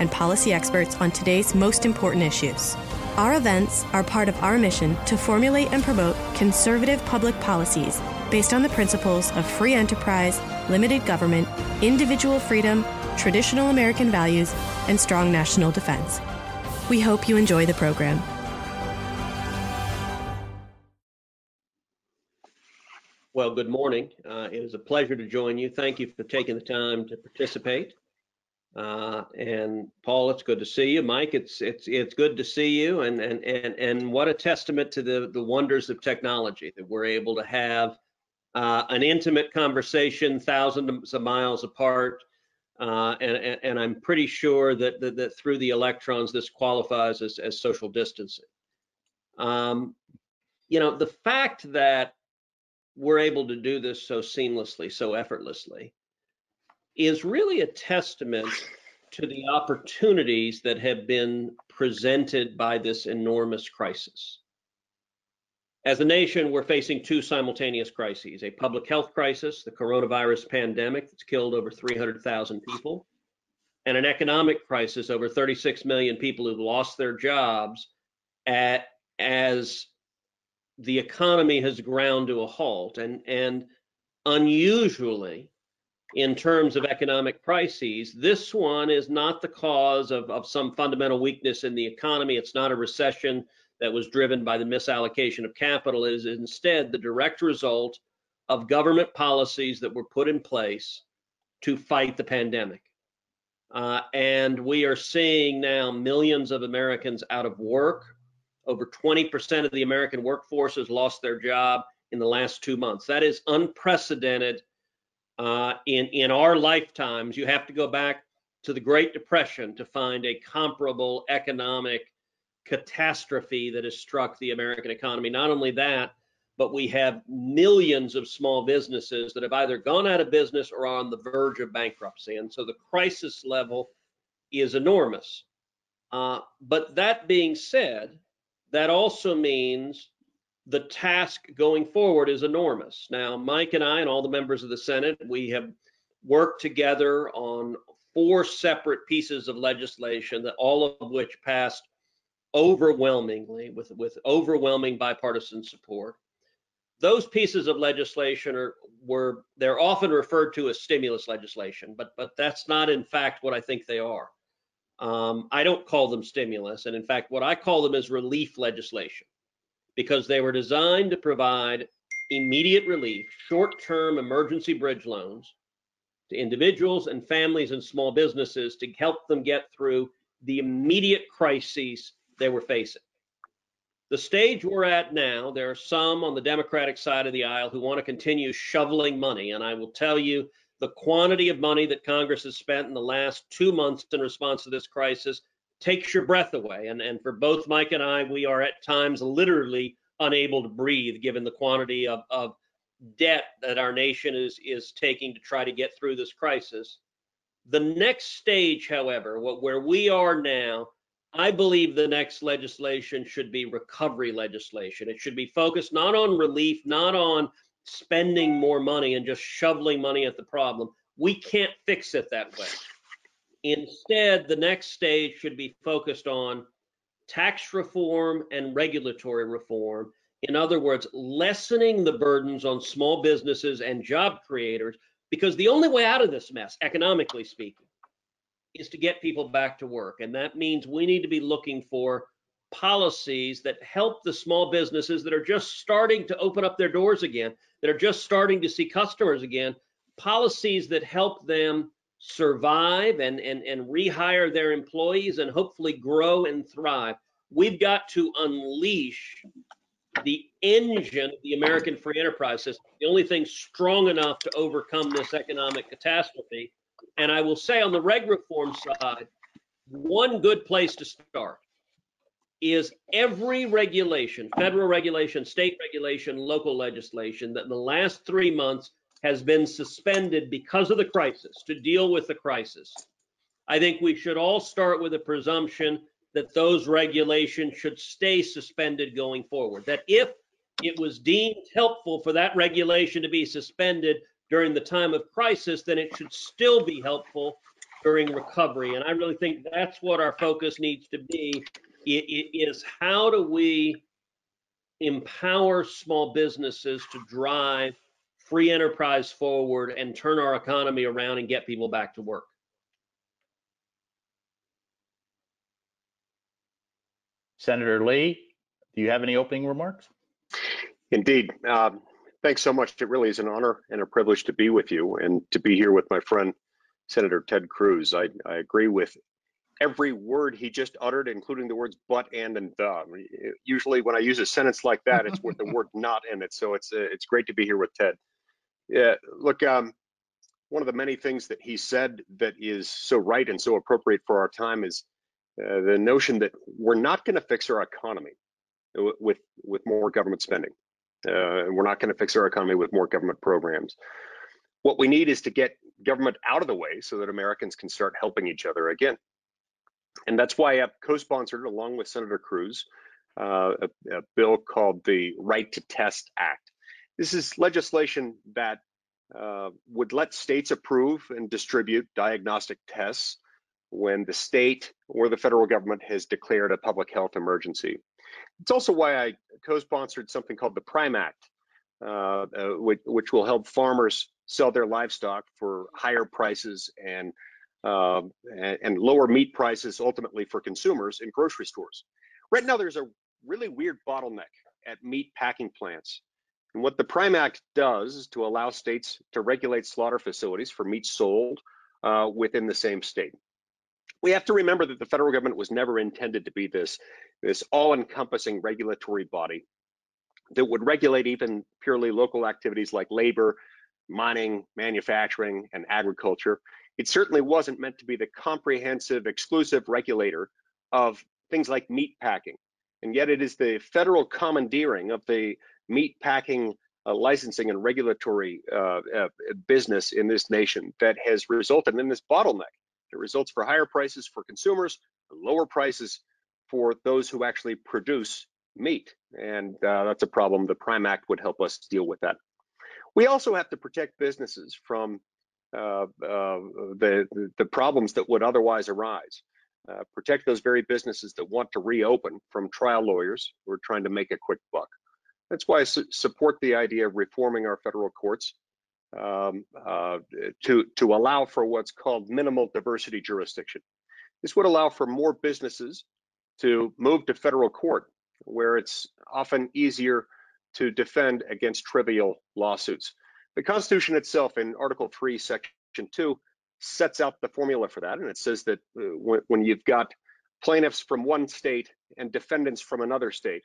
and policy experts on today's most important issues. Our events are part of our mission to formulate and promote conservative public policies based on the principles of free enterprise, limited government, individual freedom, traditional American values, and strong national defense. We hope you enjoy the program. Well, good morning. Uh, it is a pleasure to join you. Thank you for taking the time to participate. Uh, and Paul, it's good to see you. Mike, it's it's it's good to see you. And and and and what a testament to the the wonders of technology that we're able to have uh, an intimate conversation thousands of miles apart. Uh, and, and, and I'm pretty sure that, that, that through the electrons this qualifies as, as social distancing. Um, you know, the fact that we're able to do this so seamlessly, so effortlessly, is really a testament to the opportunities that have been presented by this enormous crisis. As a nation, we're facing two simultaneous crises a public health crisis, the coronavirus pandemic that's killed over 300,000 people, and an economic crisis, over 36 million people who've lost their jobs at, as the economy has ground to a halt and and unusually in terms of economic crises this one is not the cause of, of some fundamental weakness in the economy. It's not a recession that was driven by the misallocation of capital. It is instead the direct result of government policies that were put in place to fight the pandemic. Uh, and we are seeing now millions of americans out of work. Over 20% of the American workforce has lost their job in the last two months. That is unprecedented uh, in in our lifetimes. You have to go back to the Great Depression to find a comparable economic catastrophe that has struck the American economy. Not only that, but we have millions of small businesses that have either gone out of business or are on the verge of bankruptcy. And so the crisis level is enormous. Uh, but that being said, that also means the task going forward is enormous. Now, Mike and I and all the members of the Senate, we have worked together on four separate pieces of legislation that all of which passed overwhelmingly with with overwhelming bipartisan support. Those pieces of legislation are were they're often referred to as stimulus legislation, but but that's not in fact what I think they are. Um, I don't call them stimulus. And in fact, what I call them is relief legislation because they were designed to provide immediate relief, short term emergency bridge loans to individuals and families and small businesses to help them get through the immediate crises they were facing. The stage we're at now, there are some on the Democratic side of the aisle who want to continue shoveling money. And I will tell you, the quantity of money that Congress has spent in the last two months in response to this crisis takes your breath away. And, and for both Mike and I, we are at times literally unable to breathe given the quantity of, of debt that our nation is, is taking to try to get through this crisis. The next stage, however, what, where we are now, I believe the next legislation should be recovery legislation. It should be focused not on relief, not on spending more money and just shoveling money at the problem. We can't fix it that way. Instead, the next stage should be focused on tax reform and regulatory reform. In other words, lessening the burdens on small businesses and job creators, because the only way out of this mess, economically speaking, is to get people back to work. And that means we need to be looking for policies that help the small businesses that are just starting to open up their doors again, that are just starting to see customers again, policies that help them survive and, and, and rehire their employees and hopefully grow and thrive. We've got to unleash the engine of the American free enterprise system, the only thing strong enough to overcome this economic catastrophe. And I will say on the reg reform side, one good place to start is every regulation, federal regulation, state regulation, local legislation that in the last three months has been suspended because of the crisis, to deal with the crisis. I think we should all start with a presumption that those regulations should stay suspended going forward. That if it was deemed helpful for that regulation to be suspended during the time of crisis, then it should still be helpful during recovery. And I really think that's what our focus needs to be it, it is how do we empower small businesses to drive free enterprise forward and turn our economy around and get people back to work. Senator Lee, do you have any opening remarks? Indeed. Um, thanks so much. It really is an honor and a privilege to be with you and to be here with my friend, Senator Ted Cruz. I, I agree with every word he just uttered, including the words but, and, and the. Usually when I use a sentence like that, it's with the word not in it. So it's uh, it's great to be here with Ted. Yeah, look, um, one of the many things that he said that is so right and so appropriate for our time is uh, the notion that we're not going to fix our economy with with more government spending. Uh, we're not going to fix our economy with more government programs. What we need is to get government out of the way so that Americans can start helping each other again. And that's why I've co-sponsored, along with Senator Cruz, uh, a, a, bill called the Right to Test Act. This is legislation that uh, would let states approve and distribute diagnostic tests when the state or the federal government has declared a public health emergency. It's also why I co-sponsored something called the Prime Act, uh, uh which, which will help farmers sell their livestock for higher prices and um, and, and, lower meat prices ultimately for consumers in grocery stores. Right now, there's a really weird bottleneck at meat packing plants. And what the Prime Act does is to allow states to regulate slaughter facilities for meat sold uh, within the same state. We have to remember that the federal government was never intended to be this, this all-encompassing regulatory body that would regulate even purely local activities like labor, mining, manufacturing, and agriculture. It certainly wasn't meant to be the comprehensive, exclusive regulator of things like meat packing. And yet it is the federal commandeering of the meat packing uh, licensing and regulatory uh, uh, business in this nation that has resulted in this bottleneck. It results for higher prices for consumers, lower prices for those who actually produce meat. And uh, that's a problem. The Prime Act would help us deal with that. We also have to protect businesses from uh, uh, the, the problems that would otherwise arise. Protect those very businesses that want to reopen from trial lawyers who are trying to make a quick buck. That's why I su support the idea of reforming our federal courts um, uh, to, to allow for what's called minimal diversity jurisdiction. This would allow for more businesses to move to federal court, where it's often easier to defend against trivial lawsuits. The Constitution itself, in Article 3, Section 2, sets out the formula for that. And it says that uh, when, when, you've got plaintiffs from one state and defendants from another state,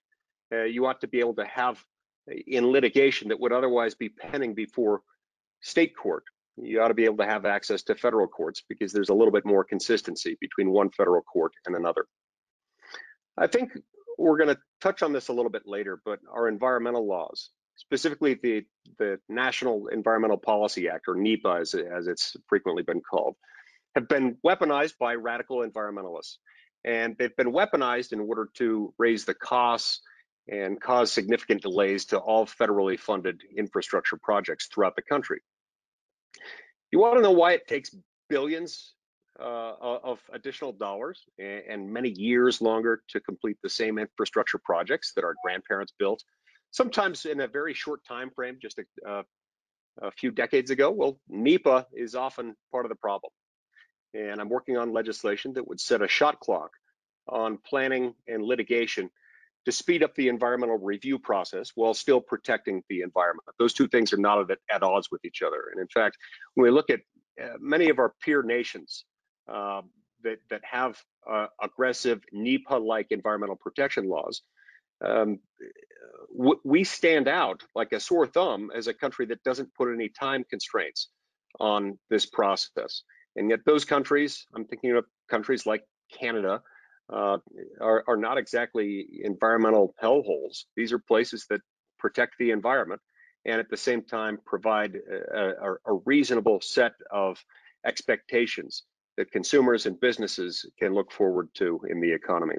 uh, you ought to be able to have uh, in litigation that would otherwise be pending before state court. You ought to be able to have access to federal courts because there's a little bit more consistency between one federal court and another. I think we're going to touch on this a little bit later, but our environmental laws specifically the, the National Environmental Policy Act, or NEPA as, as it's frequently been called, have been weaponized by radical environmentalists. And they've been weaponized in order to raise the costs and cause significant delays to all federally funded infrastructure projects throughout the country. You want to know why it takes billions uh, of additional dollars and, and many years longer to complete the same infrastructure projects that our grandparents built sometimes in a very short time frame, just a, uh, a few decades ago. Well, NEPA is often part of the problem. And I'm working on legislation that would set a shot clock on planning and litigation to speed up the environmental review process while still protecting the environment. Those two things are not at, at odds with each other. And in fact, when we look at uh, many of our peer nations uh, that, that have uh, aggressive NEPA-like environmental protection laws, um, we stand out like a sore thumb as a country that doesn't put any time constraints on this process. And yet those countries, I'm thinking of countries like Canada uh, are, are not exactly environmental hellholes. These are places that protect the environment and at the same time provide a, a, a reasonable set of expectations that consumers and businesses can look forward to in the economy.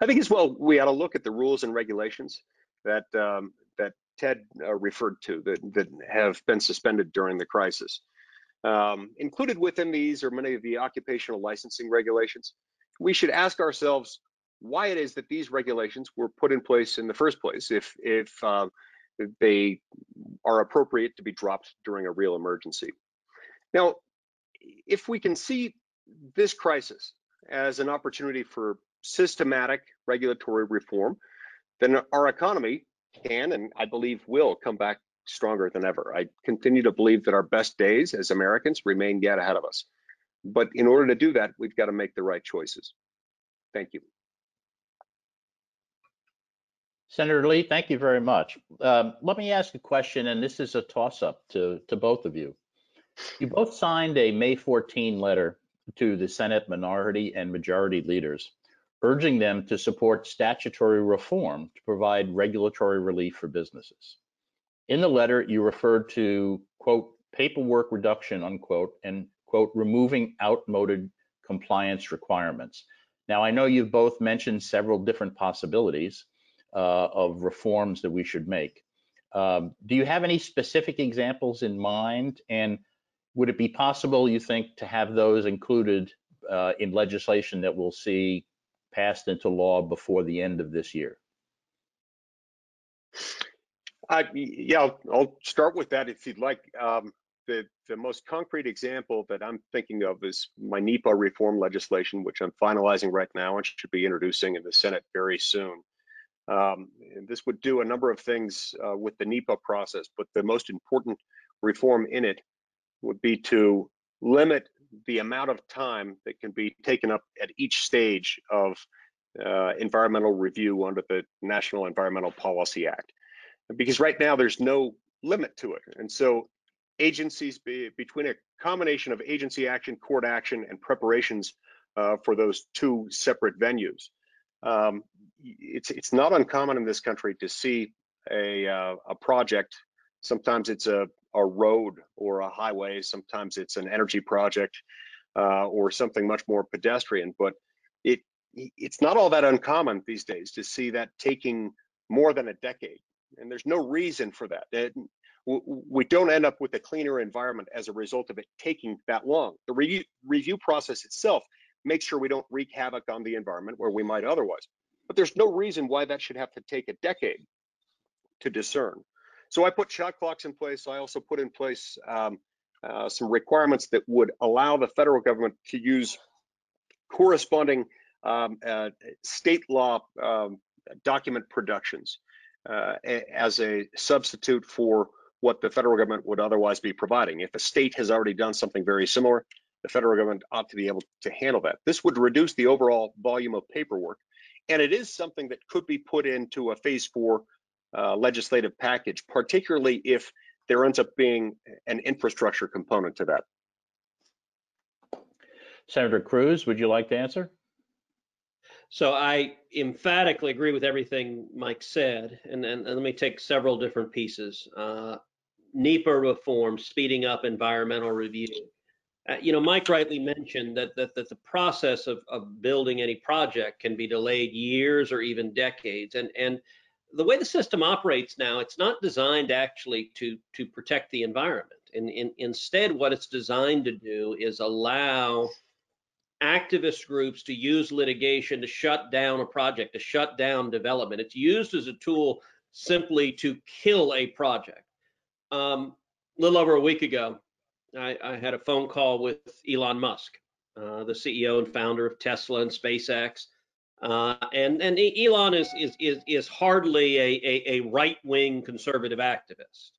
I think as well, we ought to look at the rules and regulations that um, that Ted uh, referred to that, that have been suspended during the crisis. Um, included within these are many of the occupational licensing regulations. We should ask ourselves why it is that these regulations were put in place in the first place if if uh, they are appropriate to be dropped during a real emergency. Now, if we can see this crisis as an opportunity for systematic regulatory reform, then our economy can and I believe will come back stronger than ever. I continue to believe that our best days as Americans remain yet ahead of us. But in order to do that, we've got to make the right choices. Thank you. Senator Lee, thank you very much. Um, let me ask a question, and this is a toss-up to, to both of you. You both signed a May 14 letter to the Senate minority and majority leaders, urging them to support statutory reform to provide regulatory relief for businesses. In the letter, you referred to, quote, paperwork reduction, unquote, and, quote, removing outmoded compliance requirements. Now, I know you've both mentioned several different possibilities uh, of reforms that we should make. Um, do you have any specific examples in mind? And would it be possible, you think, to have those included uh, in legislation that we'll see passed into law before the end of this year? Uh, yeah, I'll, I'll, start with that if you'd like. Um, the, the most concrete example that I'm thinking of is my NEPA reform legislation, which I'm finalizing right now and should be introducing in the Senate very soon. Um, this would do a number of things uh, with the NEPA process, but the most important reform in it would be to limit the amount of time that can be taken up at each stage of uh, environmental review under the National Environmental Policy Act. Because right now there's no limit to it. And so agencies, be, between a combination of agency action, court action, and preparations uh, for those two separate venues, um, it's it's not uncommon in this country to see a uh, a project. Sometimes it's a a road or a highway. Sometimes it's an energy project uh, or something much more pedestrian. But it it's not all that uncommon these days to see that taking more than a decade. And there's no reason for that. It, we don't end up with a cleaner environment as a result of it taking that long. The review, review process itself makes sure we don't wreak havoc on the environment where we might otherwise. But there's no reason why that should have to take a decade to discern. So I put shot clocks in place. I also put in place um, uh, some requirements that would allow the federal government to use corresponding um, uh, state law um, document productions uh, as a substitute for what the federal government would otherwise be providing. If a state has already done something very similar, the federal government ought to be able to handle that. This would reduce the overall volume of paperwork and it is something that could be put into a phase four uh, legislative package, particularly if there ends up being an infrastructure component to that. Senator Cruz, would you like to answer? So I emphatically agree with everything Mike said, and, and, and let me take several different pieces. Uh, NEPA reform, speeding up environmental review. Uh, you know, Mike rightly mentioned that, that, that the process of, of building any project can be delayed years or even decades. And, and the way the system operates now, it's not designed actually to, to protect the environment. And, and instead, what it's designed to do is allow activist groups to use litigation to shut down a project, to shut down development. It's used as a tool simply to kill a project. Um, a little over a week ago, I, I had a phone call with Elon Musk, uh, the CEO and founder of Tesla and SpaceX. Uh, and and Elon is is is, is hardly a, a, a right wing conservative activist,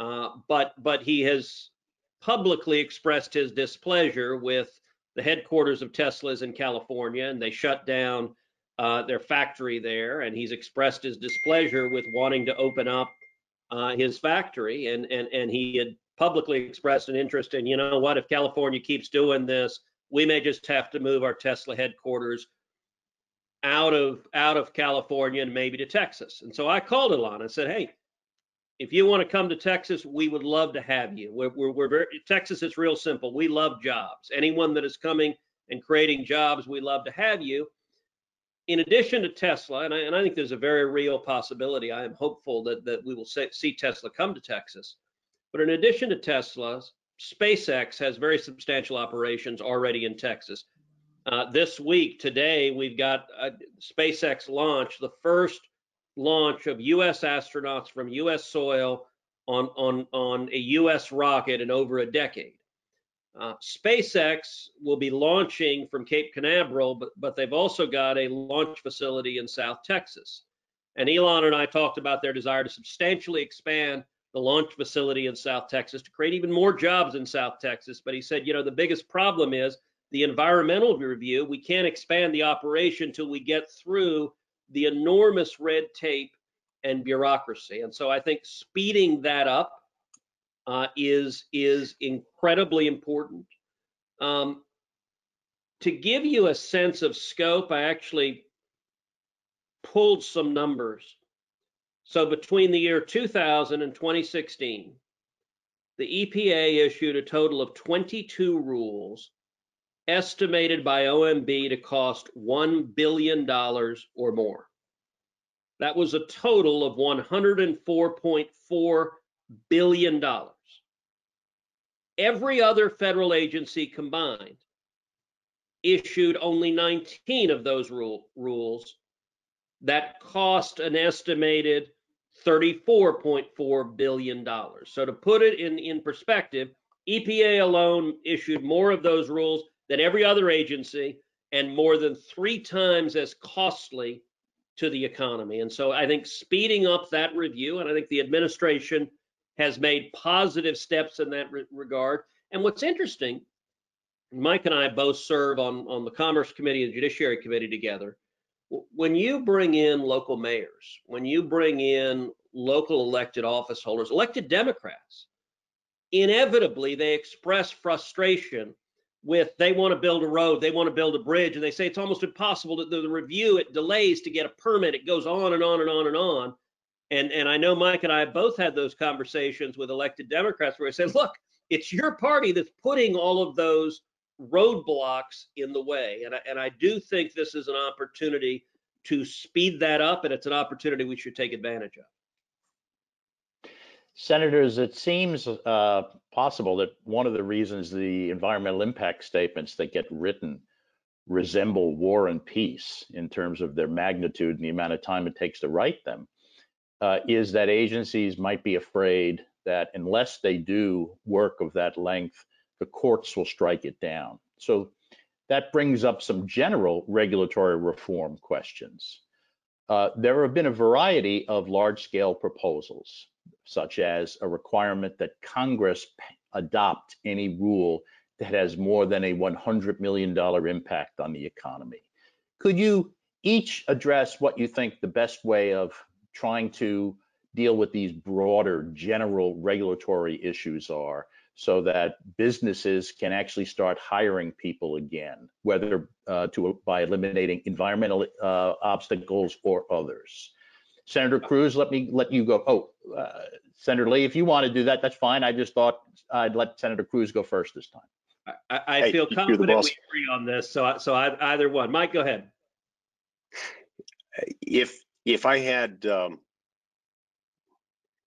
uh, but but he has publicly expressed his displeasure with the headquarters of Tesla's in California, and they shut down uh, their factory there. And he's expressed his displeasure with wanting to open up uh, his factory, and and and he had publicly expressed an interest in, you know what, if California keeps doing this, we may just have to move our Tesla headquarters out of out of California and maybe to Texas. And so I called Elon and said, hey, if you want to come to Texas, we would love to have you. We're, we're, we're very, Texas is real simple. We love jobs. Anyone that is coming and creating jobs, we love to have you. In addition to Tesla, and I, and I think there's a very real possibility, I am hopeful that, that we will see Tesla come to Texas. But in addition to Tesla, SpaceX has very substantial operations already in Texas. Uh, this week, today, we've got SpaceX launch the first launch of U.S. astronauts from U.S. soil on, on, on a U.S. rocket in over a decade. Uh, SpaceX will be launching from Cape Canaveral, but, but they've also got a launch facility in South Texas. And Elon and I talked about their desire to substantially expand the launch facility in South Texas to create even more jobs in South Texas. But he said, you know, the biggest problem is the environmental review. We can't expand the operation until we get through the enormous red tape and bureaucracy. And so I think speeding that up uh, is is incredibly important. Um, to give you a sense of scope, I actually pulled some numbers. So between the year 2000 and 2016, the EPA issued a total of 22 rules estimated by OMB to cost $1 billion or more. That was a total of $104.4 billion. dollars. Every other federal agency combined issued only 19 of those rule, rules that cost an estimated $34.4 billion. So to put it in, in perspective, EPA alone issued more of those rules than every other agency and more than three times as costly to the economy. And so I think speeding up that review, and I think the administration has made positive steps in that re regard. And what's interesting, Mike and I both serve on, on the Commerce Committee and Judiciary Committee together. When you bring in local mayors, when you bring in local elected office holders, elected Democrats, inevitably they express frustration with they want to build a road, they want to build a bridge, and they say it's almost impossible the, the review, it delays to get a permit, it goes on and on and on and on. And and I know Mike and I both had those conversations with elected Democrats where I said, look, it's your party that's putting all of those roadblocks in the way. And I, and I do think this is an opportunity to speed that up, and it's an opportunity we should take advantage of. Senators, it seems uh, possible that one of the reasons the environmental impact statements that get written resemble war and peace in terms of their magnitude and the amount of time it takes to write them uh, is that agencies might be afraid that unless they do work of that length, the courts will strike it down. So that brings up some general regulatory reform questions. Uh, there have been a variety of large scale proposals such as a requirement that Congress adopt any rule that has more than a $100 million impact on the economy. Could you each address what you think the best way of trying to deal with these broader general regulatory issues are so that businesses can actually start hiring people again, whether uh, to by eliminating environmental uh, obstacles or others. Senator Cruz, let me let you go. Oh, uh, Senator Lee, if you want to do that, that's fine. I just thought I'd let Senator Cruz go first this time. I, I hey, feel confident we agree on this, so so I, either one. Mike, go ahead. If if I had um,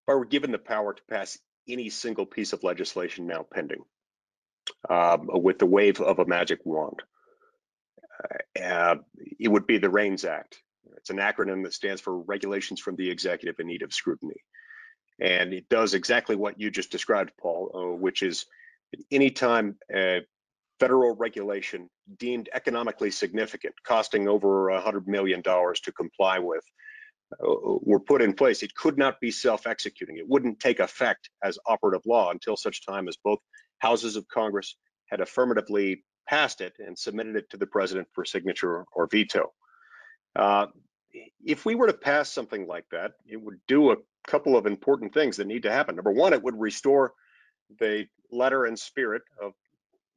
if I were given the power to pass any single piece of legislation now pending um, with the wave of a magic wand, uh, it would be the REINS Act. It's an acronym that stands for Regulations from the Executive in Need of Scrutiny. And it does exactly what you just described, Paul, uh, which is anytime a federal regulation deemed economically significant, costing over $100 million to comply with, uh, were put in place, it could not be self-executing. It wouldn't take effect as operative law until such time as both houses of Congress had affirmatively passed it and submitted it to the president for signature or veto. Uh, if we were to pass something like that, it would do a couple of important things that need to happen. Number one, it would restore the letter and spirit of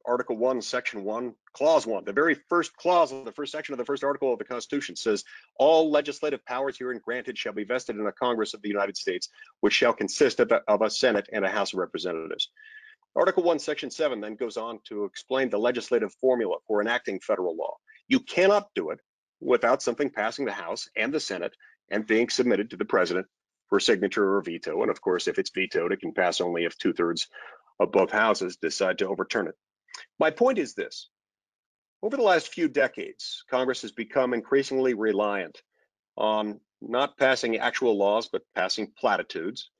Article 1, Section 1, Clause 1. The very first clause of the first section of the first article of the Constitution says, All legislative powers herein granted shall be vested in a Congress of the United States, which shall consist of a, of a Senate and a House of Representatives. Article 1, Section 7 then goes on to explain the legislative formula for enacting federal law. You cannot do it without something passing the House and the Senate and being submitted to the President for signature or veto. And of course, if it's vetoed, it can pass only if two thirds of both houses decide to overturn it. My point is this. Over the last few decades, Congress has become increasingly reliant on not passing actual laws, but passing platitudes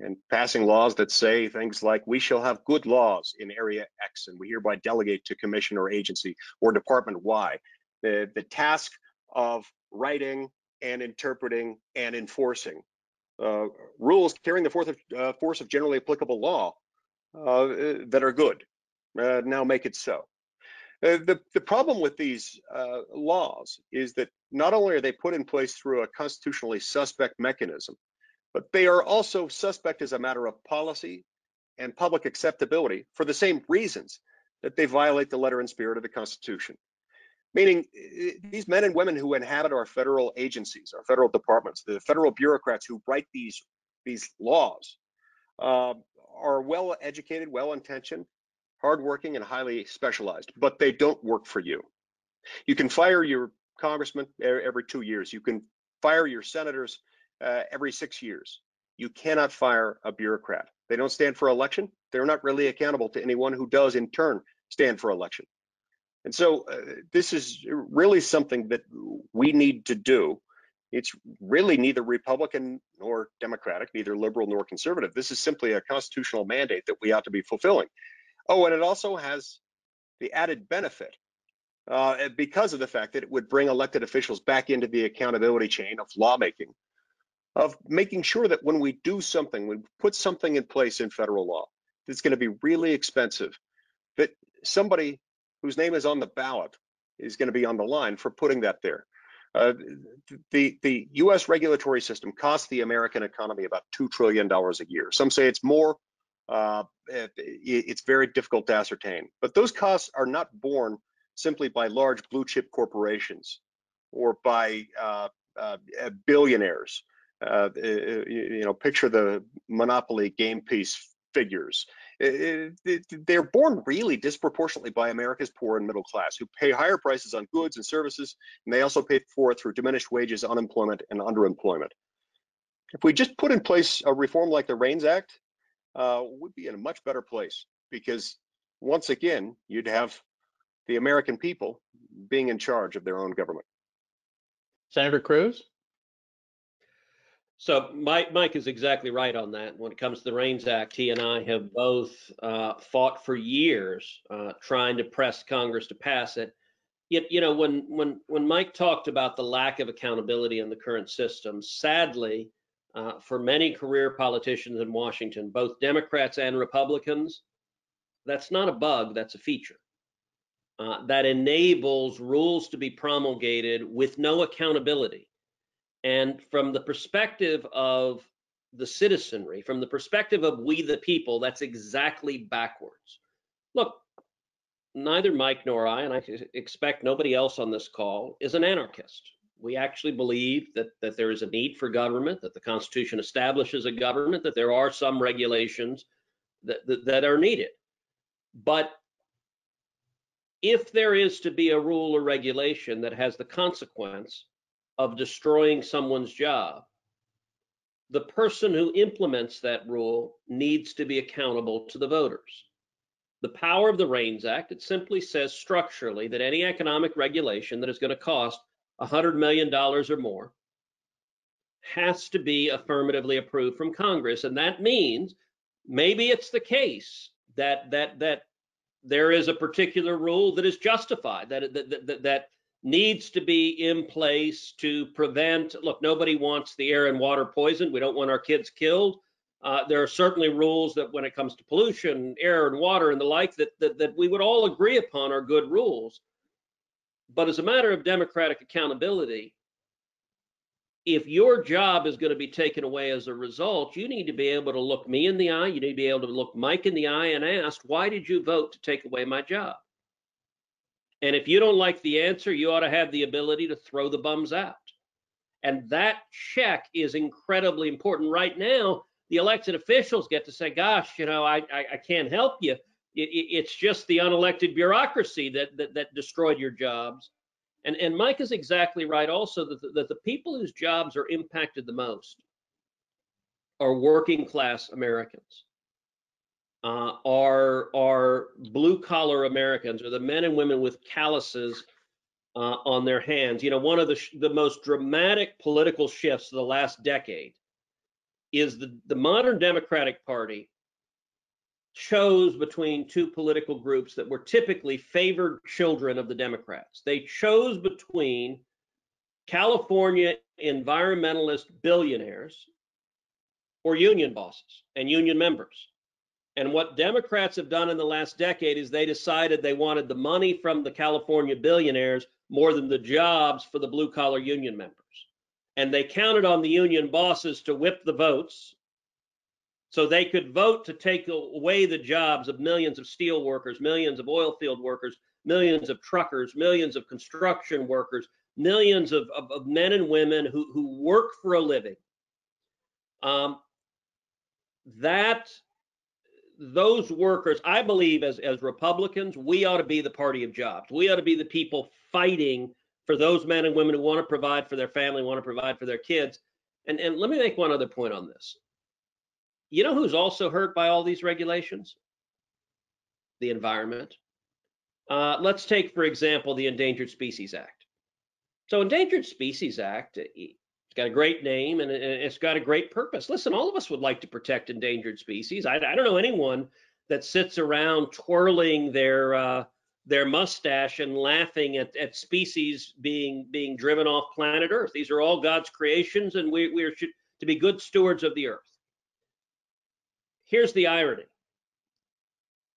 and passing laws that say things like, we shall have good laws in area X, and we hereby delegate to commission or agency or department Y the, the task of writing and interpreting and enforcing uh, rules carrying the force of, uh, force of generally applicable law uh, that are good. Uh, now make it so. Uh, the, the problem with these uh, laws is that not only are they put in place through a constitutionally suspect mechanism, but they are also suspect as a matter of policy and public acceptability for the same reasons that they violate the letter and spirit of the Constitution. Meaning, these men and women who inhabit our federal agencies, our federal departments, the federal bureaucrats who write these these laws, uh, are well educated, well intentioned, hardworking, and highly specialized, but they don't work for you. You can fire your congressman every two years. You can fire your senators uh, every six years. You cannot fire a bureaucrat. They don't stand for election. They're not really accountable to anyone who does in turn stand for election. And so uh, this is really something that we need to do. It's really neither Republican nor Democratic, neither liberal nor conservative. This is simply a constitutional mandate that we ought to be fulfilling. Oh, and it also has the added benefit uh, because of the fact that it would bring elected officials back into the accountability chain of lawmaking, of making sure that when we do something, we put something in place in federal law that's going to be really expensive, that somebody whose name is on the ballot is going to be on the line for putting that there. Uh, the the U.S. regulatory system costs the American economy about two trillion dollars a year. Some say it's more. Uh, it, it's very difficult to ascertain, but those costs are not borne simply by large blue chip corporations or by uh, uh billionaires. Uh, you know, picture the monopoly game piece figures. They're borne really disproportionately by America's poor and middle class, who pay higher prices on goods and services, and they also pay for it through diminished wages, unemployment, and underemployment. If we just put in place a reform like the REINS Act, uh, we'd be in a much better place because once again, you'd have the American people being in charge of their own government. Senator Cruz? So Mike, Mike is exactly right on that. When it comes to the REINS Act, he and I have both uh, fought for years uh, trying to press Congress to pass it. Yet, you know, when when when Mike talked about the lack of accountability in the current system, sadly, uh, for many career politicians in Washington, both Democrats and Republicans, that's not a bug, that's a feature. Uh, that enables rules to be promulgated with no accountability and from the perspective of the citizenry, from the perspective of we the people, that's exactly backwards. Look, neither Mike nor I, and I expect nobody else on this call, is an anarchist. We actually believe that, that there is a need for government, that the Constitution establishes a government, that there are some regulations that, that, that are needed. But if there is to be a rule or regulation that has the consequence of destroying someone's job, the person who implements that rule needs to be accountable to the voters. The power of the REINS Act, it simply says structurally that any economic regulation that is going to cost $100 million or more has to be affirmatively approved from Congress. And that means maybe it's the case that that that there is a particular rule that is justified, that that, that, that needs to be in place to prevent look nobody wants the air and water poisoned. We don't want our kids killed. Uh, there are certainly rules that when it comes to pollution air and water and the like that, that that we would all agree upon are good rules but as a matter of democratic accountability if your job is going to be taken away as a result, you need to be able to look me in the eye. You need to be able to look Mike in the eye and ask, why did you vote to take away my job? And if you don't like the answer, you ought to have the ability to throw the bums out. And that check is incredibly important. Right now, the elected officials get to say, gosh, you know, I, I, I can't help you. It, it, it's just the unelected bureaucracy that, that, that destroyed your jobs. And, and Mike is exactly right also that the, that the people whose jobs are impacted the most are working class Americans, uh, are, are blue collar Americans, or the men and women with calluses uh, on their hands. You know, one of the, the most dramatic political shifts of the last decade is the, the modern Democratic Party chose between two political groups that were typically favored children of the Democrats. They chose between California environmentalist billionaires or union bosses and union members. And what Democrats have done in the last decade is they decided they wanted the money from the California billionaires more than the jobs for the blue collar union members. And they counted on the union bosses to whip the votes so they could vote to take away the jobs of millions of steel workers, millions of oil field workers, millions of truckers, millions of construction workers, millions of, of, of men and women who, who work for a living. Um, that those workers, I believe, as, as Republicans, we ought to be the party of jobs. We ought to be the people fighting for those men and women who want to provide for their family, want to provide for their kids. And, and let me make one other point on this. You know who's also hurt by all these regulations? The environment. Uh, let's take, for example, the Endangered Species Act. So, Endangered Species Act, uh, it's got a great name and it's got a great purpose. Listen, all of us would like to protect endangered species. I, I don't know anyone that sits around twirling their uh, their mustache and laughing at, at species being being driven off planet Earth. These are all God's creations, and we, we are to be good stewards of the earth. Here's the irony.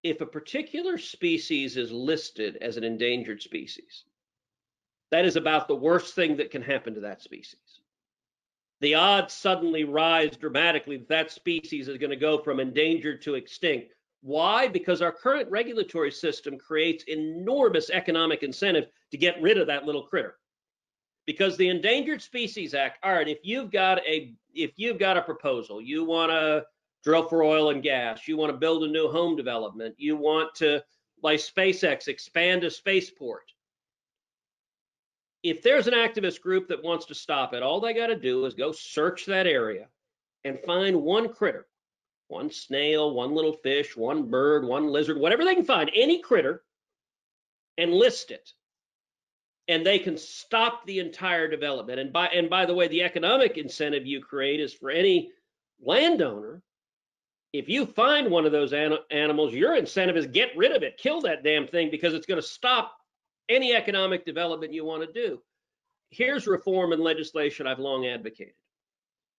If a particular species is listed as an endangered species, that is about the worst thing that can happen to that species. The odds suddenly rise dramatically that that species is going to go from endangered to extinct. Why? Because our current regulatory system creates enormous economic incentive to get rid of that little critter. Because the Endangered Species Act, all right, if you've got a if you've got a proposal, you want to drill for oil and gas, you want to build a new home development, you want to, like SpaceX, expand a spaceport. If there's an activist group that wants to stop it, all they got to do is go search that area and find one critter, one snail, one little fish, one bird, one lizard, whatever they can find, any critter, and list it. And they can stop the entire development. And by and by the way, the economic incentive you create is for any landowner if you find one of those an- animals, your incentive is get rid of it, kill that damn thing because it's going to stop any economic development you want to do. Here's reform and legislation I've long advocated.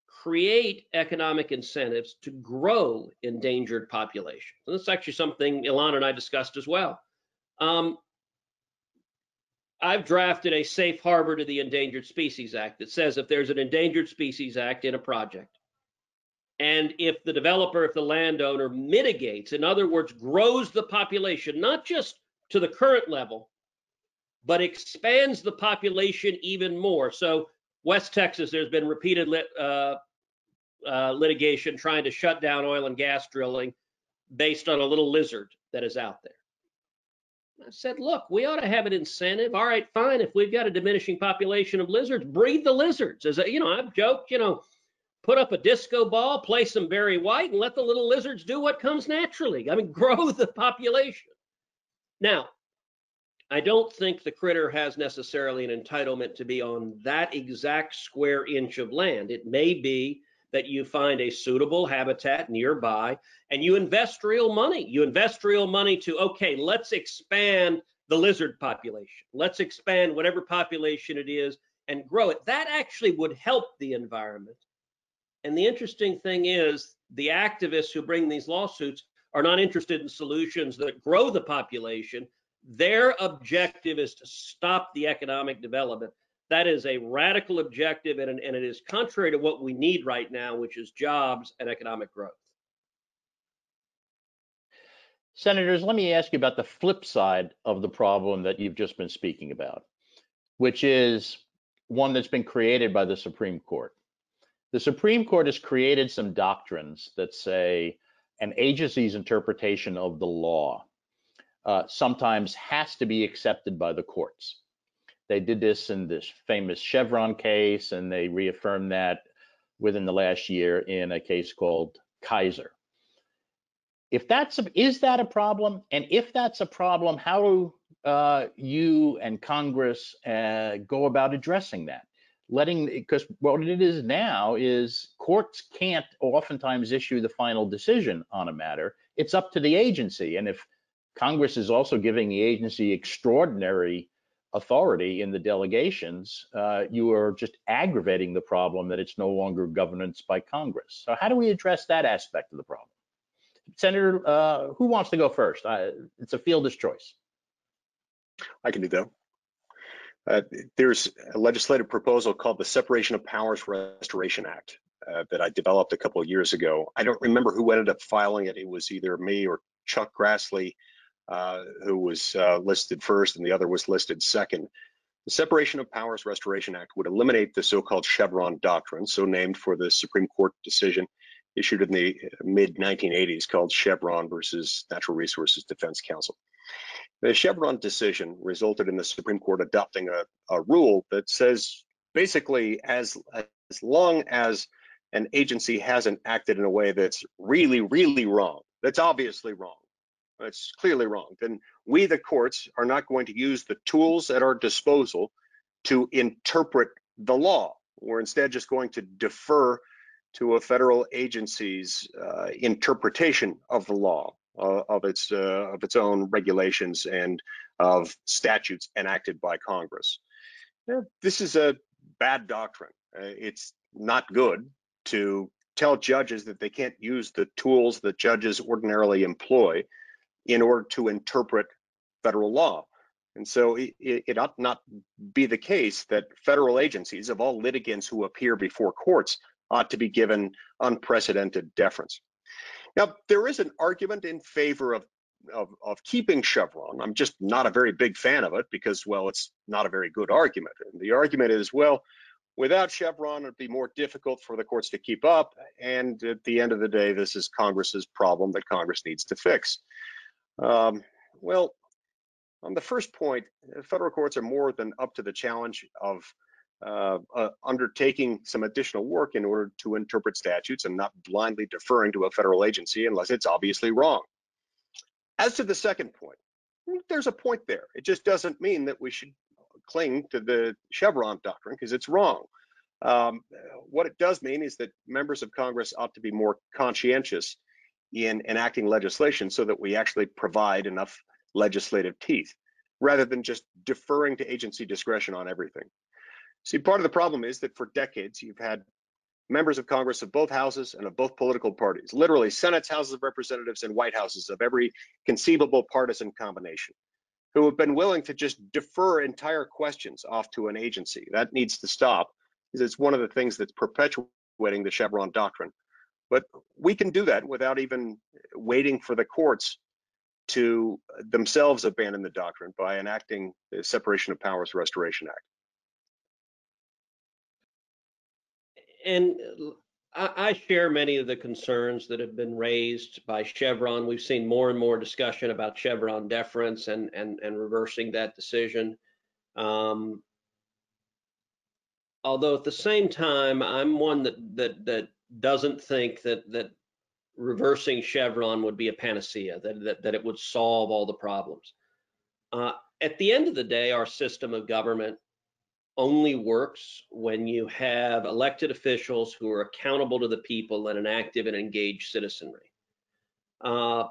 Create economic incentives to grow endangered populations. And this is actually something Elon and I discussed as well. Um, I've drafted a safe harbor to the Endangered Species Act that says if there's an Endangered Species Act in a project, and if the developer, if the landowner mitigates, in other words, grows the population, not just to the current level, but expands the population even more. So, West Texas, there's been repeated lit, uh, uh, litigation trying to shut down oil and gas drilling based on a little lizard that is out there. I said, look, we ought to have an incentive. All right, fine. If we've got a diminishing population of lizards, breed the lizards. As a, you know, I've joked, you know, put up a disco ball, play some Barry White, and let the little lizards do what comes naturally. I mean, grow the population. Now, I don't think the critter has necessarily an entitlement to be on that exact square inch of land. It may be that you find a suitable habitat nearby and you invest real money. You invest real money to, okay, let's expand the lizard population. Let's expand whatever population it is and grow it. That actually would help the environment and the interesting thing is, the activists who bring these lawsuits are not interested in solutions that grow the population. Their objective is to stop the economic development. that is a radical objective and, and it is contrary to what we need right now, which is jobs and economic growth. Senators, let me ask you about the flip side of the problem that you've just been speaking about, which is one that's been created by the Supreme Court. The Supreme Court has created some doctrines that say an agency's interpretation of the law uh, sometimes has to be accepted by the courts. They did this in this famous Chevron case, and they reaffirmed that within the last year in a case called Kisor. If that's a, is that a problem, and if that's a problem, how do uh, you and Congress uh, go about addressing that? Letting because what it is now is courts can't oftentimes issue the final decision on a matter. It's up to the agency, and if Congress is also giving the agency extraordinary authority in the delegations, uh, you are just aggravating the problem that it's no longer governance by Congress. So how do we address that aspect of the problem? Senator, uh, who wants to go first? Uh, it's a fielder's choice. I can do that. Uh, there's a legislative proposal called the Separation of Powers Restoration Act uh, that I developed a couple of years ago. I don't remember who ended up filing it. It was either me or Chuck Grassley uh, who was uh, listed first and the other was listed second. The Separation of Powers Restoration Act would eliminate the so-called Chevron doctrine, so named for the Supreme Court decision issued in the mid 1980s called Chevron versus Natural Resources Defense Council. The Chevron decision resulted in the Supreme Court adopting a, a rule that says basically as as long as an agency hasn't acted in a way that's really, really wrong, that's obviously wrong, that's clearly wrong, then we, the courts, are not going to use the tools at our disposal to interpret the law. We're instead just going to defer to a federal agency's uh, interpretation of the law, of its uh, of its own regulations and of statutes enacted by Congress. This is a bad doctrine. Uh, it's not good to tell judges that they can't use the tools that judges ordinarily employ in order to interpret federal law. And so it, it, ought not be the case that federal agencies of all litigants who appear before courts ought to be given unprecedented deference. Now, there is an argument in favor of, of, of, keeping Chevron. I'm just not a very big fan of it because, well, it's not a very good argument. And the argument is, well, without Chevron, it'd be more difficult for the courts to keep up. And at the end of the day, this is Congress's problem that Congress needs to fix. Um, well, on the first point, federal courts are more than up to the challenge of uh, uh, undertaking some additional work in order to interpret statutes and not blindly deferring to a federal agency unless it's obviously wrong. As to the second point, hmm, there's a point there. It just doesn't mean that we should cling to the Chevron doctrine because it's wrong. Um, what it does mean is that members of Congress ought to be more conscientious in enacting legislation so that we actually provide enough legislative teeth rather than just deferring to agency discretion on everything. See, part of the problem is that for decades you've had members of Congress of both houses and of both political parties, literally Senate's, Houses of Representatives, and White Houses of every conceivable partisan combination, who have been willing to just defer entire questions off to an agency. That needs to stop because it's one of the things that's perpetuating the Chevron doctrine. But we can do that without even waiting for the courts to themselves abandon the doctrine by enacting the Separation of Powers Restoration Act. And I, share many of the concerns that have been raised by Chevron. We've seen more and more discussion about Chevron deference and and and reversing that decision. Um, although at the same time, I'm one that that that doesn't think that that reversing Chevron would be a panacea, that that, that it would solve all the problems. Uh, at the end of the day, our system of government only works when you have elected officials who are accountable to the people and an active and engaged citizenry. Uh,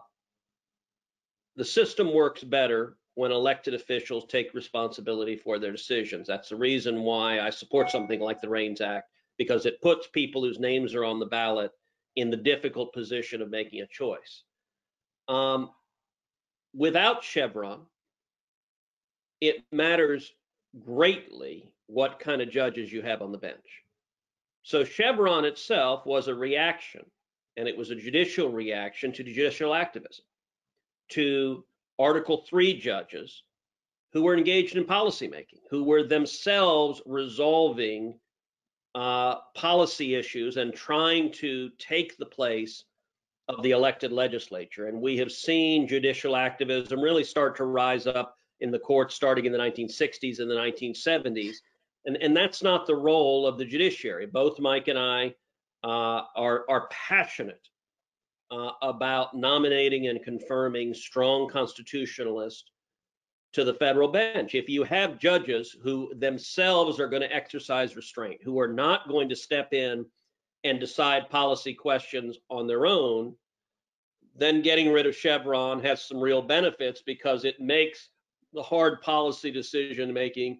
the system works better when elected officials take responsibility for their decisions. That's the reason why I support something like the REINS Act because it puts people whose names are on the ballot in the difficult position of making a choice. Um, without Chevron, it matters greatly what kind of judges you have on the bench. So Chevron itself was a reaction, and it was a judicial reaction to judicial activism, to Article 3 judges who were engaged in policymaking, who were themselves resolving uh, policy issues and trying to take the place of the elected legislature. And we have seen judicial activism really start to rise up in the courts starting in the 1960s and the 1970s. And, and that's not the role of the judiciary. Both Mike and I uh, are, are passionate uh, about nominating and confirming strong constitutionalists to the federal bench. If you have judges who themselves are going to exercise restraint, who are not going to step in and decide policy questions on their own, then getting rid of Chevron has some real benefits because it makes the hard policy decision making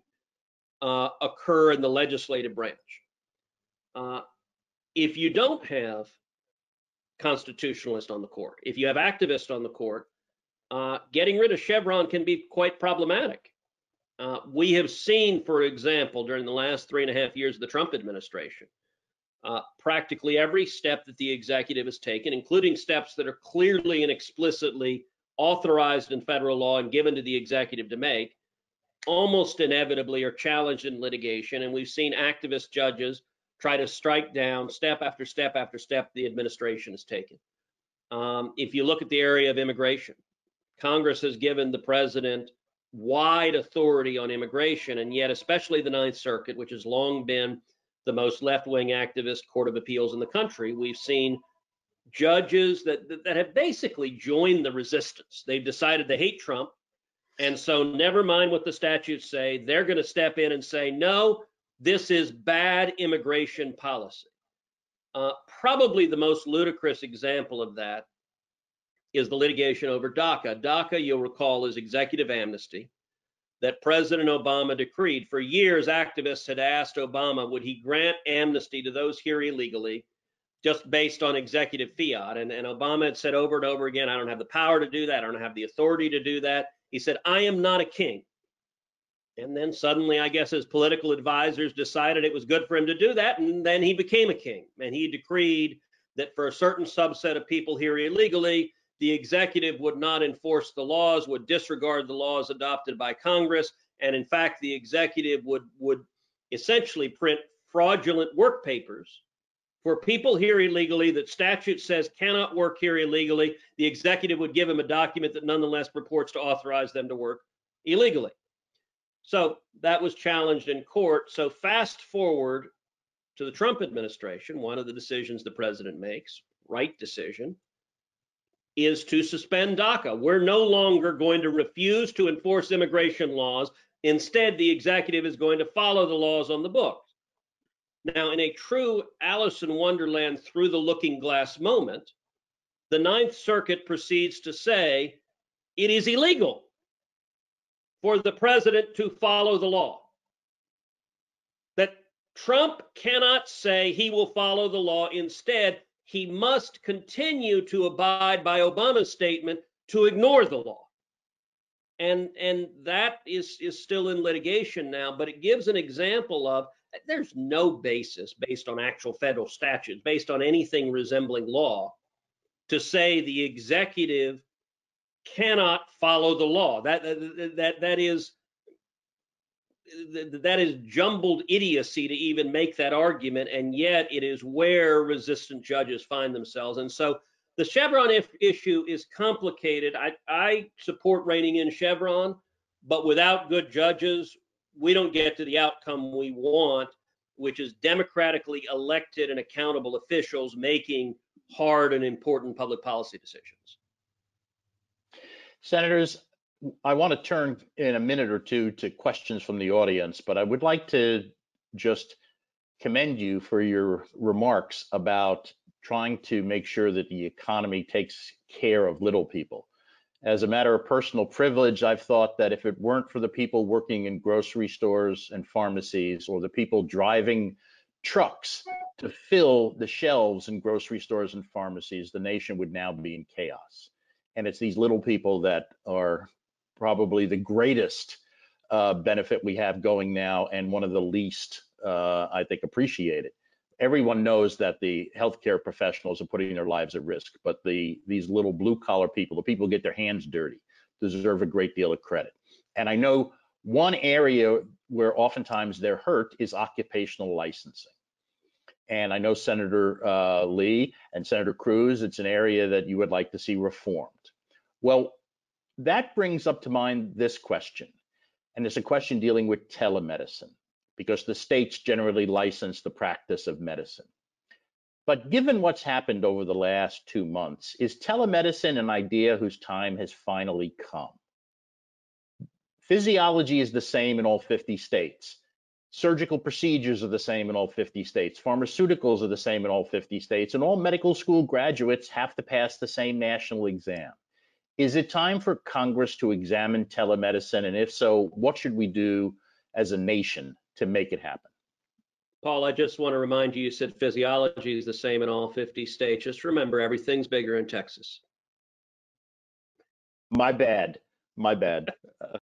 uh, occur in the legislative branch. Uh, if you don't have constitutionalists on the court, if you have activists on the court, uh, getting rid of Chevron can be quite problematic. Uh, we have seen, for example, during the last three and a half years of the Trump administration, uh, practically every step that the executive has taken, including steps that are clearly and explicitly authorized in federal law and given to the executive to make, almost inevitably are challenged in litigation. And we've seen activist judges try to strike down step after step after step the administration has taken. Um, if you look at the area of immigration, Congress has given the president wide authority on immigration, and yet, especially the Ninth Circuit, which has long been the most left-wing activist court of appeals in the country. We've seen judges that, that have basically joined the resistance. They've decided to hate Trump, and so never mind what the statutes say. They're going to step in and say, no, this is bad immigration policy. Uh, probably the most ludicrous example of that is the litigation over DACA. DACA, you'll recall, is executive amnesty that President Obama decreed. For years, activists had asked Obama, would he grant amnesty to those here illegally just based on executive fiat? And, and Obama had said over and over again, I don't have the power to do that. I don't have the authority to do that. He said, I am not a king. And then suddenly, I guess his political advisors decided it was good for him to do that. And then he became a king. And he decreed that for a certain subset of people here illegally, the executive would not enforce the laws, would disregard the laws adopted by Congress, and in fact, the executive would would essentially print fraudulent work papers for people here illegally that statute says cannot work here illegally. The executive would give them a document that nonetheless purports to authorize them to work illegally. So that was challenged in court. So fast forward to the Trump administration, one of the decisions the president makes, right decision, is to suspend DACA. We're no longer going to refuse to enforce immigration laws. Instead, the executive is going to follow the laws on the books. Now, in a true Alice in Wonderland through the looking glass moment, the Ninth Circuit proceeds to say it is illegal for the president to follow the law. That Trump cannot say he will follow the law. Instead, he must continue to abide by Obama's statement to ignore the law. And, and that is, is still in litigation now, but it gives an example of there's no basis based on actual federal statutes, based on anything resembling law, to say the executive cannot follow the law. That, that, that, is that is jumbled idiocy to even make that argument, and yet it is where resistant judges find themselves. And so the Chevron issue is complicated. I, I support reining in Chevron, but without good judges, we don't get to the outcome we want, which is democratically elected and accountable officials making hard and important public policy decisions. Senators, I want to turn in a minute or two to questions from the audience, but I would like to just commend you for your remarks about trying to make sure that the economy takes care of little people. As a matter of personal privilege, I've thought that if it weren't for the people working in grocery stores and pharmacies or the people driving trucks to fill the shelves in grocery stores and pharmacies, the nation would now be in chaos. And it's these little people that are probably the greatest uh, benefit we have going now and one of the least, uh, I think, appreciated. Everyone knows that the healthcare professionals are putting their lives at risk, but the these little blue collar people, the people who get their hands dirty, deserve a great deal of credit. And I know one area where oftentimes they're hurt is occupational licensing. And I know Senator uh, Lee and Senator Cruz, it's an area that you would like to see reformed. Well, that brings up to mind this question, and it's a question dealing with telemedicine, because the states generally license the practice of medicine. But given what's happened over the last two months, is telemedicine an idea whose time has finally come? Physiology is the same in all 50 states. Surgical procedures are the same in all 50 states. Pharmaceuticals are the same in all 50 states. And all medical school graduates have to pass the same national exam. Is it time for Congress to examine telemedicine? And if so, what should we do as a nation to make it happen? Paul, I just want to remind you, you said physiology is the same in all 50 states. Just remember, everything's bigger in Texas. My bad. My bad.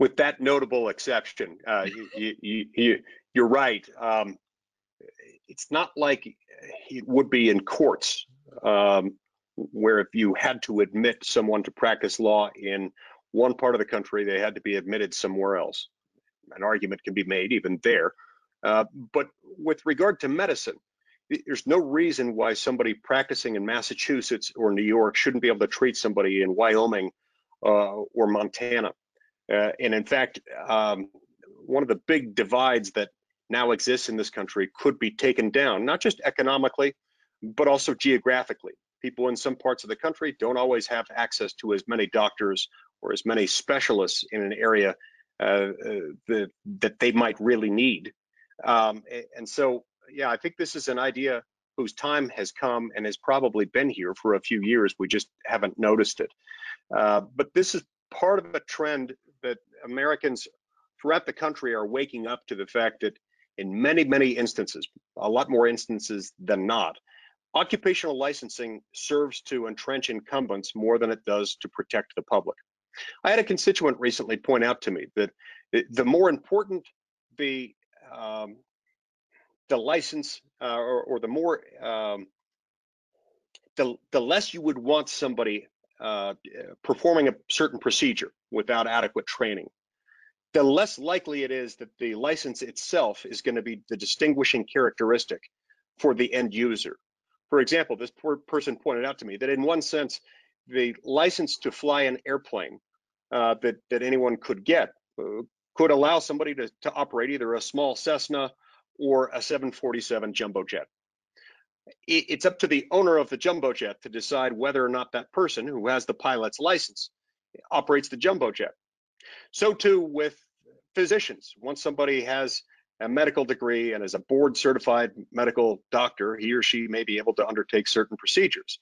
with that notable exception. Uh, you, you, you, you're right. Um, it's not like it would be in courts, um, where if you had to admit someone to practice law in one part of the country, they had to be admitted somewhere else. An argument can be made even there. Uh, but with regard to medicine, there's no reason why somebody practicing in Massachusetts or New York shouldn't be able to treat somebody in Wyoming uh, or Montana uh, and in fact, um, one of the big divides that now exists in this country could be taken down, not just economically, but also geographically. People in some parts of the country don't always have access to as many doctors or as many specialists in an area uh, uh, that, that they might really need. Um, and so, yeah, I think this is an idea whose time has come and has probably been here for a few years. We just haven't noticed it. Uh, but this is part of a trend that Americans throughout the country are waking up to the fact that in many, many instances, a lot more instances than not, occupational licensing serves to entrench incumbents more than it does to protect the public. I had a constituent recently point out to me that the more important the um, the license uh, or, or, the more um, the, the less you would want somebody uh, performing a certain procedure without adequate training, the less likely it is that the license itself is going to be the distinguishing characteristic for the end user. For example, this poor person pointed out to me that in one sense, the license to fly an airplane uh, that, that anyone could get uh, could allow somebody to, to operate either a small Cessna or a 747 jumbo jet it's up to the owner of the jumbo jet to decide whether or not that person who has the pilot's license operates the jumbo jet. So too with physicians. Once somebody has a medical degree and is a board certified medical doctor, he or she may be able to undertake certain procedures.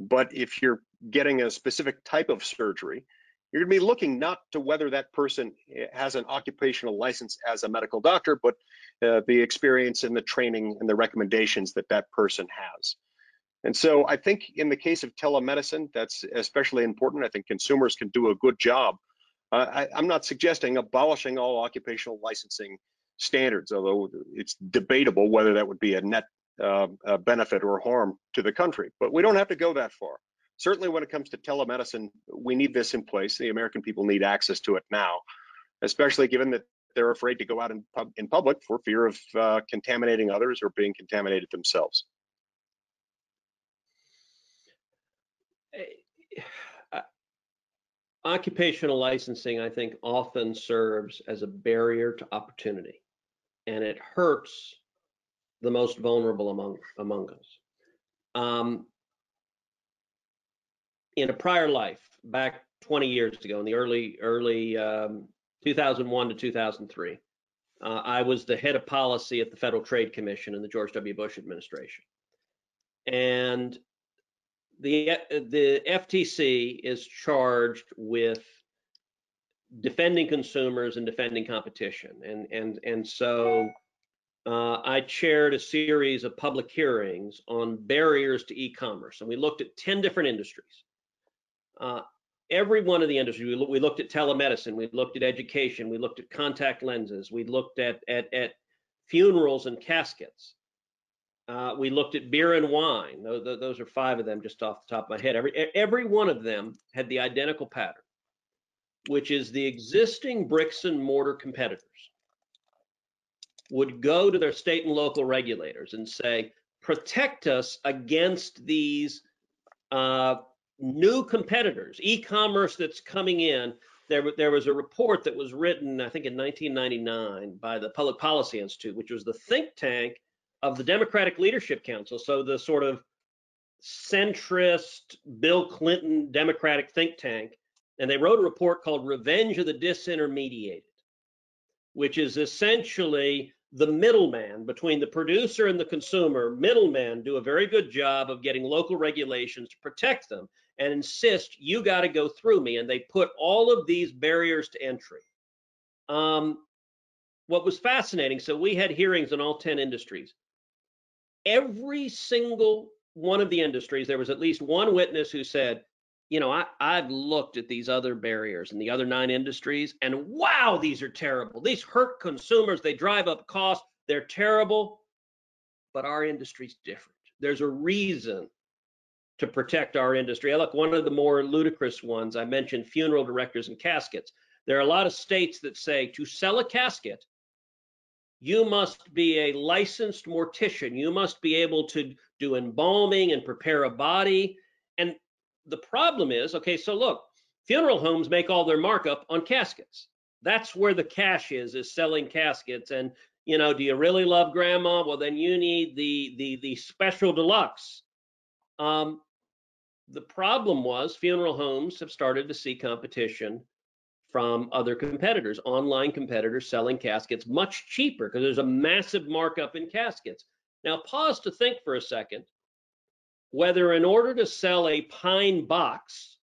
But if you're getting a specific type of surgery, you're going to be looking not to whether that person has an occupational license as a medical doctor, but uh, the experience and the training and the recommendations that that person has. And so I think in the case of telemedicine, that's especially important. I think consumers can do a good job. Uh, I, I'm not suggesting abolishing all occupational licensing standards, although it's debatable whether that would be a net uh, benefit or harm to the country. But we don't have to go that far certainly when it comes to telemedicine, we need this in place. The American people need access to it now, especially given that they're afraid to go out in, pub, in public for fear of uh, contaminating others or being contaminated themselves. Uh, occupational licensing, I think, often serves as a barrier to opportunity, and it hurts the most vulnerable among among us. Um, in a prior life, back 20 years ago, in the early early um, 2001 to 2003, uh, I was the head of policy at the Federal Trade Commission in the George W. Bush administration, and the the FTC is charged with defending consumers and defending competition, and and and so. Uh, I chaired a series of public hearings on barriers to e-commerce, and we looked at 10 different industries. Uh, every one of the industries. We, we looked at telemedicine, we looked at education, we looked at contact lenses, we looked at at, at funerals and caskets. Uh, we looked at beer and wine. Those, those are five of them just off the top of my head. Every every one of them had the identical pattern, which is the existing bricks and mortar competitors would go to their state and local regulators and say, protect us against these uh, new competitors, e-commerce that's coming in. There, there was a report that was written, I think, in 1999 by the Public Policy Institute, which was the think tank of the Democratic Leadership Council. So the sort of centrist Bill Clinton Democratic think tank, and they wrote a report called "Revenge of the Disintermediated," which is essentially the middleman between the producer and the consumer. Middlemen do a very good job of getting local regulations to protect them and insist you got to go through me. And they put all of these barriers to entry. Um, what was fascinating, so we had hearings in all 10 industries. Every single one of the industries, there was at least one witness who said, you know, I, I've looked at these other barriers in the other nine industries, and wow, these are terrible. These hurt consumers. They drive up costs. They're terrible. But our industry's different. There's a reason to protect our industry. Look, one of the more ludicrous ones I mentioned funeral directors and caskets. There are a lot of states that say to sell a casket, you must be a licensed mortician. You must be able to do embalming and prepare a body. And the problem is, okay, so look, funeral homes make all their markup on caskets. That's where the cash is, is selling caskets. And you know, do you really love grandma? Well, then you need the the the special deluxe. Um, the problem was funeral homes have started to see competition from other competitors, online competitors selling caskets much cheaper because there's a massive markup in caskets. Now, pause to think for a second whether in order to sell a pine box,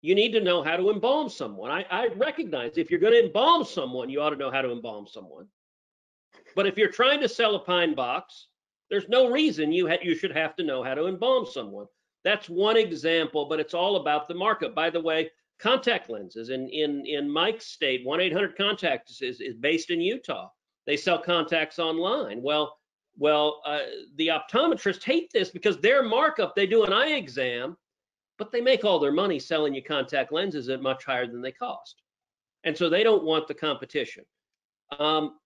you need to know how to embalm someone. I, I recognize if you're going to embalm someone, you ought to know how to embalm someone. But if you're trying to sell a pine box, there's no reason you ha- you should have to know how to embalm someone. That's one example, but it's all about the markup. By the way, contact lenses in in in Mike's state, 1-800 Contacts is, is based in Utah. They sell contacts online. Well, well, uh, the optometrists hate this because their markup, they do an eye exam, but they make all their money selling you contact lenses at much higher than they cost. And so they don't want the competition. Um,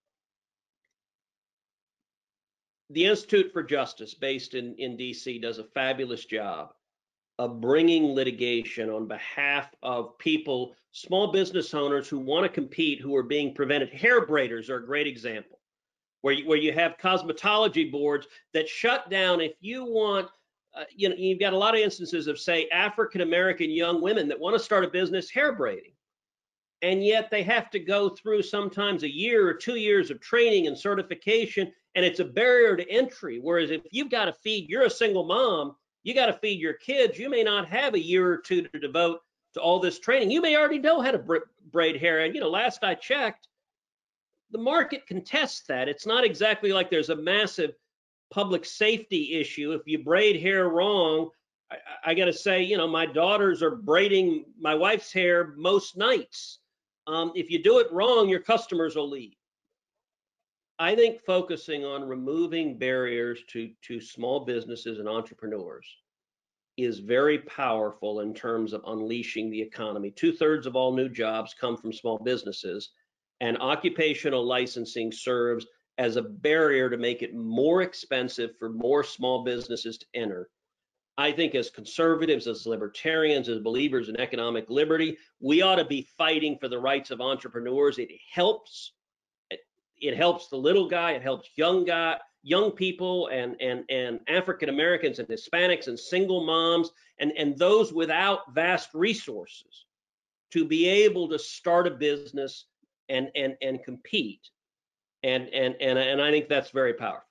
the Institute for Justice, based in, in DC, does a fabulous job of bringing litigation on behalf of people, small business owners who want to compete, who are being prevented. Hair braiders are a great example where you, where you have cosmetology boards that shut down if you want uh, you know you've got a lot of instances of say African American young women that want to start a business hair braiding and yet they have to go through sometimes a year or two years of training and certification and it's a barrier to entry whereas if you've got to feed you're a single mom you got to feed your kids you may not have a year or two to devote to all this training you may already know how to braid hair and you know last i checked the market contests that. It's not exactly like there's a massive public safety issue. If you braid hair wrong, I, I got to say, you know, my daughters are braiding my wife's hair most nights. Um, if you do it wrong, your customers will leave. I think focusing on removing barriers to, to small businesses and entrepreneurs is very powerful in terms of unleashing the economy. Two thirds of all new jobs come from small businesses and occupational licensing serves as a barrier to make it more expensive for more small businesses to enter. I think as conservatives, as libertarians, as believers in economic liberty, we ought to be fighting for the rights of entrepreneurs. It helps. It, helps the little guy. It helps young guy, young people, and and and African Americans and Hispanics and single moms and and those without vast resources to be able to start a business and and and compete and and and and I think that's very powerful.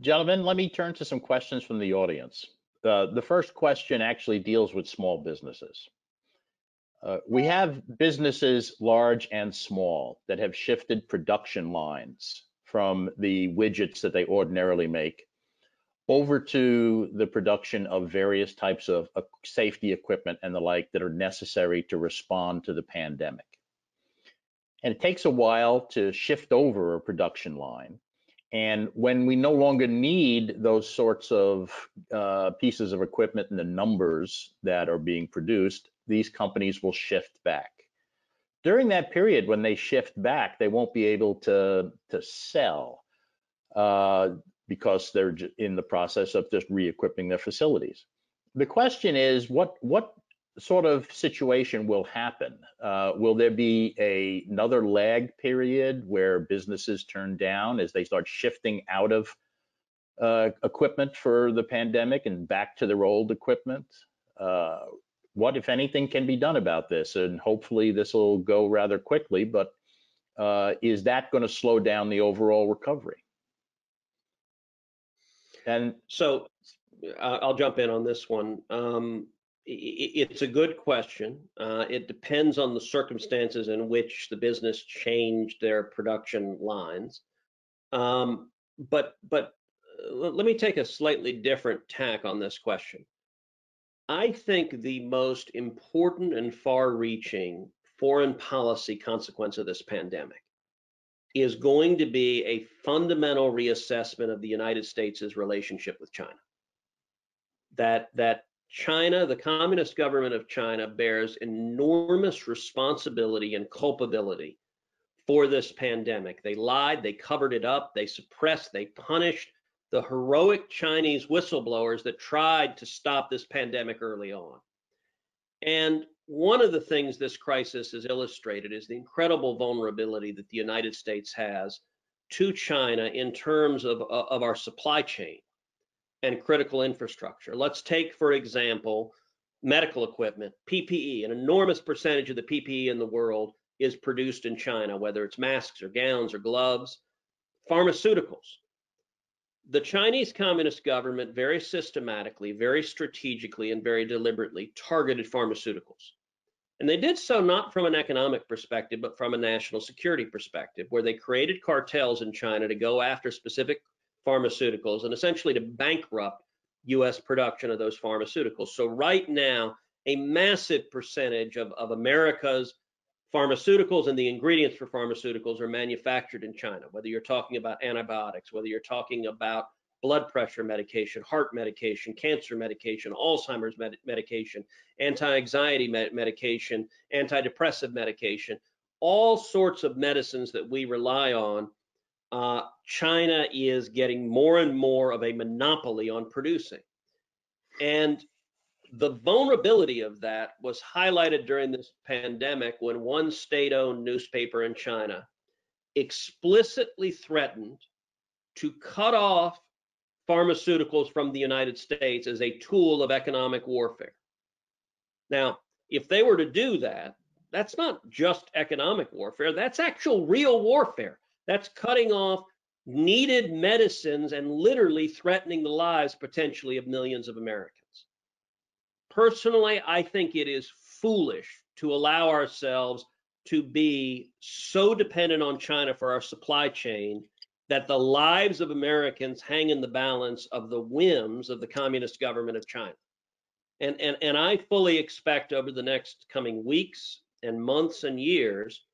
Gentlemen, let me turn to some questions from the audience. Uh, the first question actually deals with small businesses. Uh, we have businesses large and small that have shifted production lines from the widgets that they ordinarily make over to the production of various types of uh, safety equipment and the like that are necessary to respond to the pandemic. And it takes a while to shift over a production line. And when we no longer need those sorts of uh, pieces of equipment and the numbers that are being produced, these companies will shift back. During that period, when they shift back, they won't be able to, to sell. Uh, because they're in the process of just re-equipping their facilities. The question is, what what sort of situation will happen? Uh, will there be a, another lag period where businesses turn down as they start shifting out of uh, equipment for the pandemic and back to their old equipment? Uh, what, if anything, can be done about this? And hopefully this will go rather quickly, but uh, is that going to slow down the overall recovery? And so uh, I'll jump in on this one. Um, it's a good question. Uh, it depends on the circumstances in which the business changed their production lines. Um, but but uh, let me take a slightly different tack on this question. I think the most important and far-reaching foreign policy consequence of this pandemic is going to be a fundamental reassessment of the United States' relationship with China. That that China, the communist government of China, bears enormous responsibility and culpability for this pandemic. They lied, they covered it up, they suppressed, they punished the heroic Chinese whistleblowers that tried to stop this pandemic early on. And one of the things this crisis has illustrated is the incredible vulnerability that the United States has to China in terms of, uh, of our supply chain and critical infrastructure. Let's take, for example, medical equipment, PPE. An enormous percentage of the PPE in the world is produced in China, whether it's masks or gowns or gloves, pharmaceuticals the Chinese Communist government very systematically, very strategically, and very deliberately targeted pharmaceuticals. And they did so not from an economic perspective, but from a national security perspective, where they created cartels in China to go after specific pharmaceuticals and essentially to bankrupt US production of those pharmaceuticals. So, right now, a massive percentage of, of America's pharmaceuticals and the ingredients for pharmaceuticals are manufactured in China, whether you're talking about antibiotics, whether you're talking about blood pressure medication, heart medication, cancer medication, Alzheimer's med medication, anti-anxiety med medication, antidepressive medication, all sorts of medicines that we rely on, uh, China is getting more and more of a monopoly on producing. And the vulnerability of that was highlighted during this pandemic when one state owned newspaper in China explicitly threatened to cut off pharmaceuticals from the United States as a tool of economic warfare. Now, if they were to do that, that's not just economic warfare, that's actual real warfare. That's cutting off needed medicines and literally threatening the lives potentially of millions of Americans. Personally, I think it is foolish to allow ourselves to be so dependent on China for our supply chain that the lives of Americans hang in the balance of the whims of the communist government of China. And, and, and I fully expect over the next coming weeks and months and years,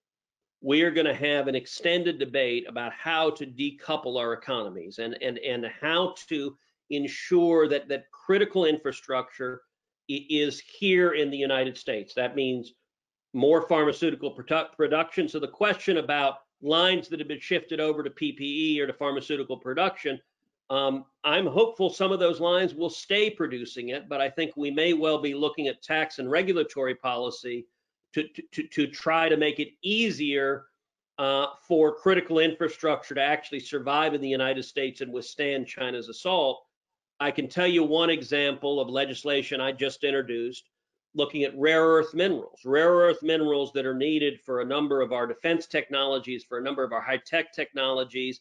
we are going to have an extended debate about how to decouple our economies and, and, and how to ensure that, that critical infrastructure is here in the United States. That means more pharmaceutical produ production. So the question about lines that have been shifted over to PPE or to pharmaceutical production, um, I'm hopeful some of those lines will stay producing it, but I think we may well be looking at tax and regulatory policy to, to, to try to make it easier uh, for critical infrastructure to actually survive in the United States and withstand China's assault I can tell you one example of legislation I just introduced looking at rare earth minerals, rare earth minerals that are needed for a number of our defense technologies, for a number of our high tech technologies.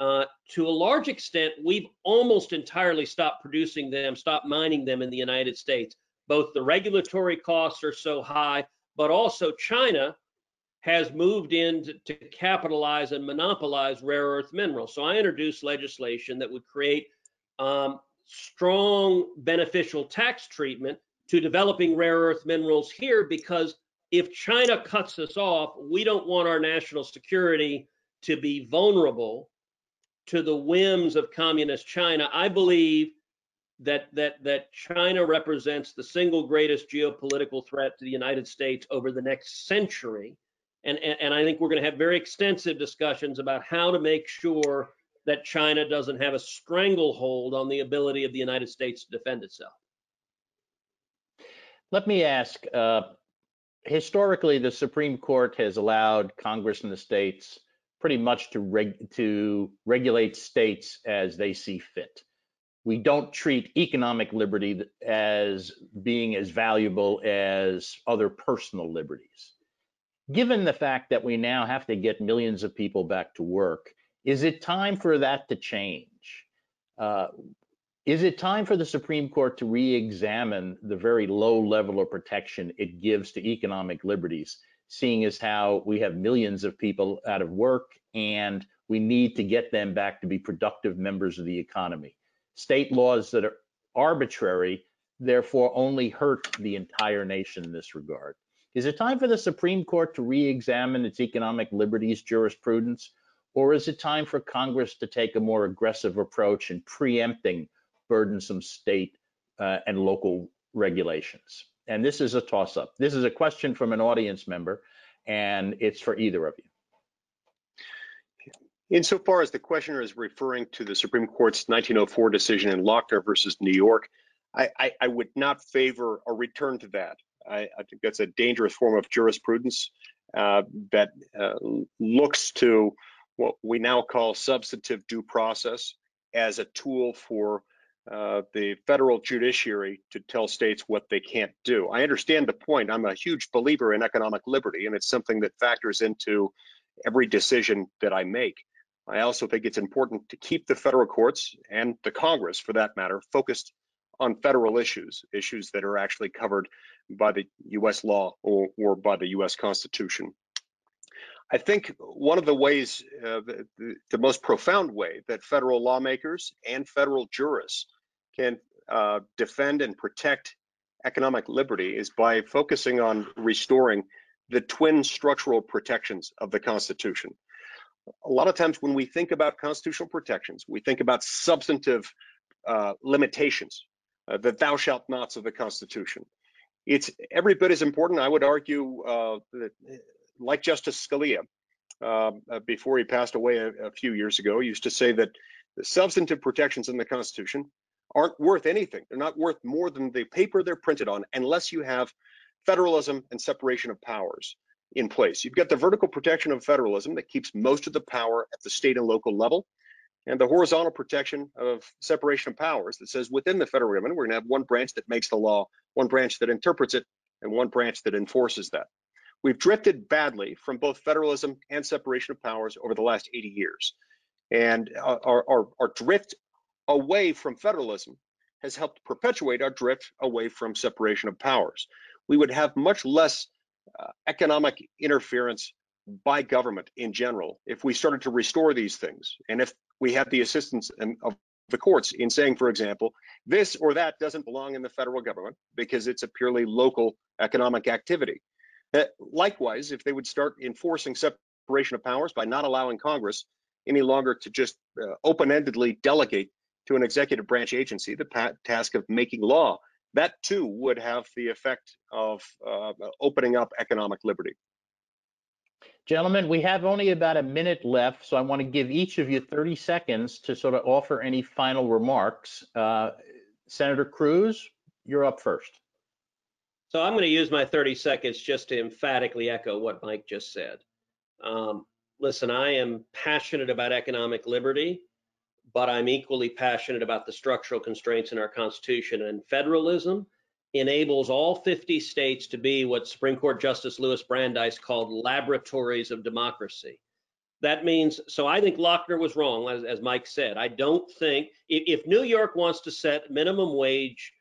Uh, to a large extent, we've almost entirely stopped producing them, stopped mining them in the United States. Both the regulatory costs are so high, but also China has moved in to, to capitalize and monopolize rare earth minerals. So I introduced legislation that would create um, strong beneficial tax treatment to developing rare earth minerals here because if China cuts us off, we don't want our national security to be vulnerable to the whims of communist China. I believe that that that China represents the single greatest geopolitical threat to the United States over the next century. And, and, and I think we're going to have very extensive discussions about how to make sure that China doesn't have a stranglehold on the ability of the United States to defend itself. Let me ask, uh, historically, the Supreme Court has allowed Congress and the states pretty much to, reg- to regulate states as they see fit. We don't treat economic liberty as being as valuable as other personal liberties. Given the fact that we now have to get millions of people back to work, is it time for that to change? Uh, is it time for the Supreme Court to re-examine the very low level of protection it gives to economic liberties, seeing as how we have millions of people out of work and we need to get them back to be productive members of the economy? State laws that are arbitrary, therefore, only hurt the entire nation in this regard. Is it time for the Supreme Court to re-examine its economic liberties jurisprudence, or is it time for Congress to take a more aggressive approach in preempting burdensome state uh, and local regulations? And this is a toss up. This is a question from an audience member, and it's for either of you. Insofar as the questioner is referring to the Supreme Court's 1904 decision in Lochner versus New York, I, I, I would not favor a return to that. I, I, think that's a dangerous form of jurisprudence uh, that uh, looks to what we now call substantive due process as a tool for uh, the federal judiciary to tell states what they can't do. I understand the point. I'm a huge believer in economic liberty, and it's something that factors into every decision that I make. I also think it's important to keep the federal courts and the Congress, for that matter, focused on federal issues, issues that are actually covered by the US law or, or by the US Constitution. I think one of the ways, uh, the, the, most profound way that federal lawmakers and federal jurists can uh, defend and protect economic liberty is by focusing on restoring the twin structural protections of the Constitution. A lot of times when we think about constitutional protections, we think about substantive uh, limitations, uh, the thou shalt nots of the Constitution. It's every bit as important, I would argue, uh, that like Justice Scalia, um, uh, before he passed away a, a, few years ago, used to say that the substantive protections in the Constitution aren't worth anything. They're not worth more than the paper they're printed on unless you have federalism and separation of powers in place. You've got the vertical protection of federalism that keeps most of the power at the state and local level, and the horizontal protection of separation of powers that says within the federal government, we're going to have one branch that makes the law, one branch that interprets it, and one branch that enforces that. We've drifted badly from both federalism and separation of powers over the last 80 years. And our, our, our drift away from federalism has helped perpetuate our drift away from separation of powers. We would have much less uh, economic interference by government in general if we started to restore these things and if we had the assistance of the courts in saying, for example, this or that doesn't belong in the federal government because it's a purely local economic activity. Uh, likewise, if they would start enforcing separation of powers by not allowing Congress any longer to just uh, open-endedly delegate to an executive branch agency the task of making law, that too would have the effect of uh, opening up economic liberty. Gentlemen, we have only about a minute left, so I want to give each of you 30 seconds to sort of offer any final remarks. Uh, Senator Cruz, you're up first. So I'm going to use my 30 seconds just to emphatically echo what Mike just said. Um, listen, I am passionate about economic liberty, but I'm equally passionate about the structural constraints in our Constitution and federalism enables all 50 states to be what Supreme Court Justice Louis Brandeis called laboratories of democracy. That means, so I think Lochner was wrong, as, as Mike said. I don't think, if, if New York wants to set minimum wage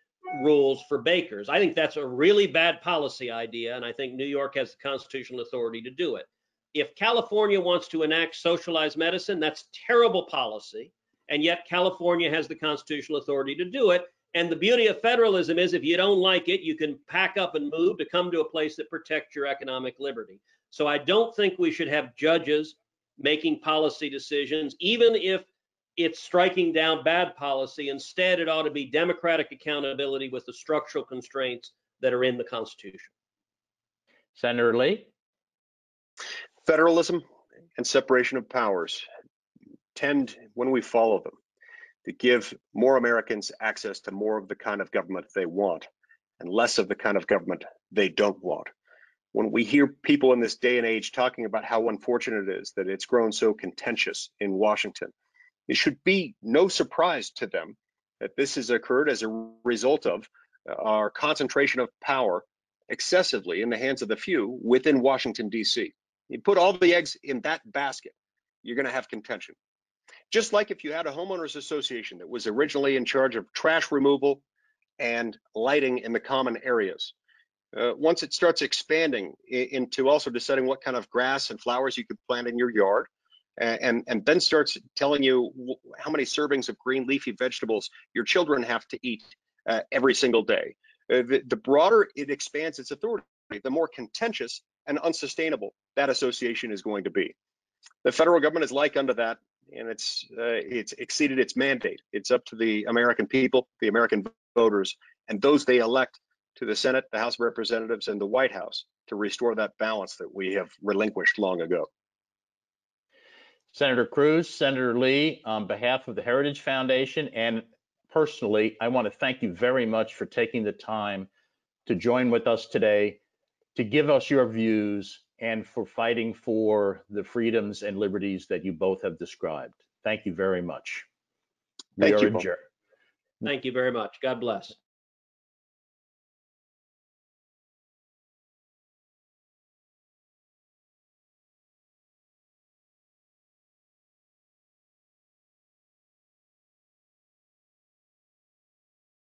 rules for bakers. I think that's a really bad policy idea, and I think New York has the constitutional authority to do it. If California wants to enact socialized medicine, that's terrible policy. And yet California has the constitutional authority to do it. And the beauty of federalism is if you don't like it, you can pack up and move to come to a place that protects your economic liberty. So I don't think we should have judges making policy decisions, even if it's striking down bad policy. Instead, it ought to be democratic accountability with the structural constraints that are in the Constitution. Senator Lee? Federalism and separation of powers tend, when we follow them, to give more Americans access to more of the kind of government they want and less of the kind of government they don't want. When we hear people in this day and age talking about how unfortunate it is that it's grown so contentious in Washington, it should be no surprise to them that this has occurred as a result of our concentration of power excessively in the hands of the few within Washington, D.C. You put all the eggs in that basket, you're going to have contention. Just like if you had a homeowners association that was originally in charge of trash removal and lighting in the common areas. Uh, once it starts expanding into also deciding what kind of grass and flowers you could plant in your yard, and, and then starts telling you how many servings of green leafy vegetables your children have to eat uh, every single day. Uh, the, the broader it expands its authority, the more contentious and unsustainable that association is going to be. The federal government is like unto that, and it's uh, it's exceeded its mandate. It's up to the American people, the American voters, and those they elect to the Senate, the House of Representatives, and the White House to restore that balance that we have relinquished long ago. Senator Cruz, Senator Lee, on behalf of the Heritage Foundation and personally, I want to thank you very much for taking the time to join with us today, to give us your views, and for fighting for the freedoms and liberties that you both have described. Thank you very much. Thank you, Thank you very much. God bless.